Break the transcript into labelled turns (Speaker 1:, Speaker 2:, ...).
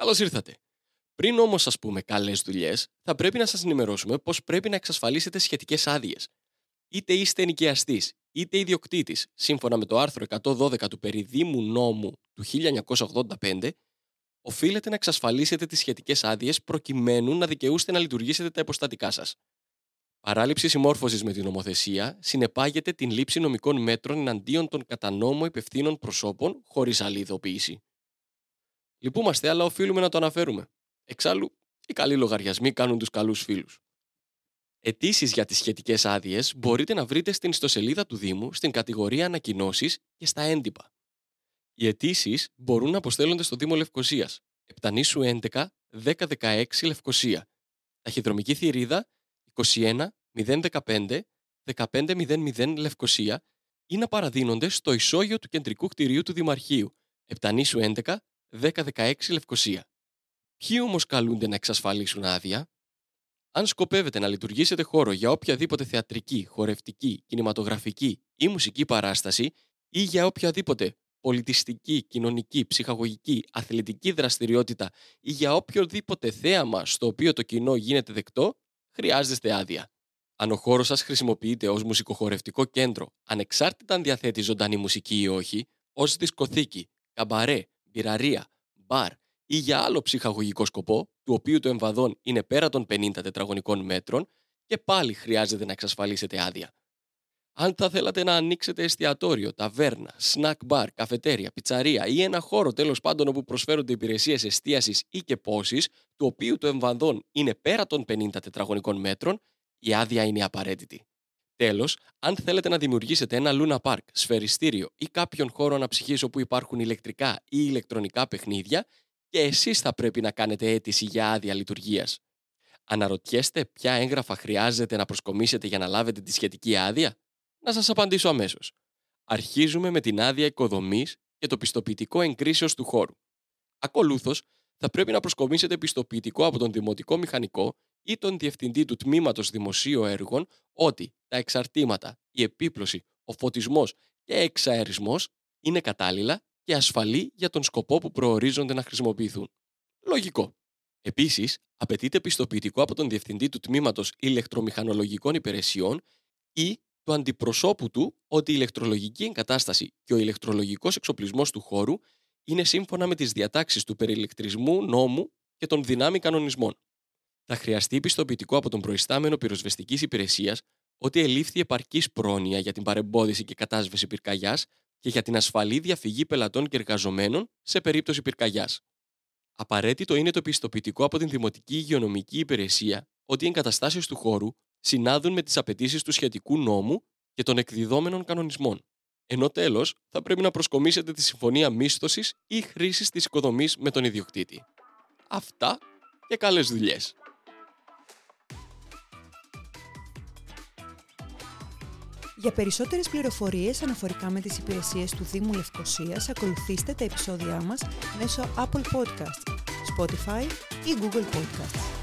Speaker 1: Καλώς ήρθατε. Πριν όμως σα πούμε καλές δουλειές, θα πρέπει να σας ενημερώσουμε πω πρέπει να εξασφαλίσετε σχετικές άδειες. Είτε είστε ενοικιαστής, είτε ιδιοκτήτης, σύμφωνα με το άρθρο 112 του Περιδήμου Νόμου του 1985, οφείλετε να εξασφαλίσετε τις σχετικές άδειες προκειμένου να δικαιούστε να λειτουργήσετε τα υποστατικά σας. Παράληψη συμμόρφωσης με την νομοθεσία συνεπάγεται την λήψη νομικών μέτρων εναντίον των κατά νόμο υπευθύνων προσώπων χωρίς άλλη ειδοποίηση. Λυπούμαστε, αλλά οφείλουμε να το αναφέρουμε. Εξάλλου, οι καλοί λογαριασμοί κάνουν τους καλούς φίλους. Αιτήσεις για τις σχετικές άδειες μπορείτε να βρείτε στην ιστοσελίδα του Δήμου στην κατηγορία Ανακοινώσεις και στα έντυπα. Οι αιτήσεις μπορούν να αποστέλλονται στο Δήμο Λευκοσίας, Επτανήσου 11 1016 Λευκοσία, ταχυδρομική θηρίδα 21 015 1500 Λευκοσία ή να παραδίνονται στο ισόγειο του κεντρικού κτηρίου του Δημαρχείου, Επτανήσου 11 1016 Λευκοσία. Ποιοι όμως καλούνται να εξασφαλίσουν άδεια, αν σκοπεύετε να λειτουργήσετε χώρο για οποιαδήποτε θεατρική, χορευτική, κινηματογραφική ή μουσική παράσταση ή για οποιαδήποτε πολιτιστική, κοινωνική, ψυχαγωγική, αθλητική δραστηριότητα ή για οποιοδήποτε θέαμα στο οποίο το κοινό γίνεται δεκτό, χρειάζεστε άδεια. Αν ο χώρος σας χρησιμοποιείται ως μουσικοχορευτικό κέντρο, ανεξάρτητα αν διαθέτει ζωντανή μουσική ή όχι, ως δισκοθήκη, καμπαρέ, μπειραρία, μπαρ ή για άλλο ψυχαγωγικό σκοπό, του οποίου το εμβαδόν είναι πέρα των 50 τετραγωνικών μέτρων και πάλι χρειάζεται να εξασφαλίσετε άδεια. Αν θα θέλατε να ανοίξετε εστιατόριο, ταβέρνα, σνακ μπαρ, καφετέρια, πιτσαρία ή ένα χώρο τέλος πάντων όπου προσφέρονται υπηρεσίες εστίασης ή και πόσης, του οποίου το εμβαδόν είναι πέρα των 50 τετραγωνικών μέτρων, η άδεια είναι απαραίτητη. Τέλος, αν θέλετε να δημιουργήσετε ένα Luna Park, σφαιριστήριο ή κάποιον χώρο αναψυχής όπου υπάρχουν ηλεκτρικά ή ηλεκτρονικά παιχνίδια, και εσείς θα πρέπει να κάνετε αίτηση για άδεια λειτουργίας. Αναρωτιέστε ποια έγγραφα χρειάζεται να προσκομίσετε για να λάβετε τη σχετική άδεια; Να σας απαντήσω αμέσως. Αρχίζουμε με την άδεια οικοδομής και το πιστοποιητικό εγκρίσεως του χώρου. Ακολούθως, θα πρέπει να προσκομίσετε πιστοποιητικό από τον Δημοτικό Μηχανικό ή τον Διευθυντή του Τμήματος Δημοσίου Έργων ότι τα εξαρτήματα, η επίπλωση, ο φωτισμός και εξαερισμός είναι κατάλληλα και ασφαλή για τον σκοπό που προορίζονται να χρησιμοποιηθούν. Λογικό. Επίσης, απαιτείται πιστοποιητικό από τον Διευθυντή του Τμήματος Ηλεκτρομηχανολογικών Υπηρεσιών ή του αντιπροσώπου του ότι η ηλεκτρολογική εγκατάσταση και ο ηλεκτρολογικός εξοπλισμός του χώρου είναι σύμφωνα με τις διατάξεις του περιλεκτρισμού νόμου και των δυνάμει κανονισμών. Θα χρειαστεί πιστοποιητικό από τον προϊστάμενο πυροσβεστικής υπηρεσίας ότι ελήφθη επαρκής πρόνοια για την παρεμπόδιση και κατάσβεση πυρκαγιάς και για την ασφαλή διαφυγή πελατών και εργαζομένων σε περίπτωση πυρκαγιάς. Απαραίτητο είναι το πιστοποιητικό από την Δημοτική Υγειονομική Υπηρεσία ότι οι εγκαταστάσεις του χώρου συνάδουν με τις απαιτήσεις του σχετικού νόμου και των εκδιδόμενων κανονισμών. Ενώ τέλος, θα πρέπει να προσκομίσετε τη συμφωνία μίσθωσης ή χρήσης της οικοδομής με τον ιδιοκτήτη. Αυτά και καλές δουλειές.
Speaker 2: Για περισσότερες πληροφορίες αναφορικά με τις υπηρεσίες του Δήμου Λευκοσίας, ακολουθήστε τα επεισόδια μας μέσω Apple Podcasts, Spotify ή Google Podcasts.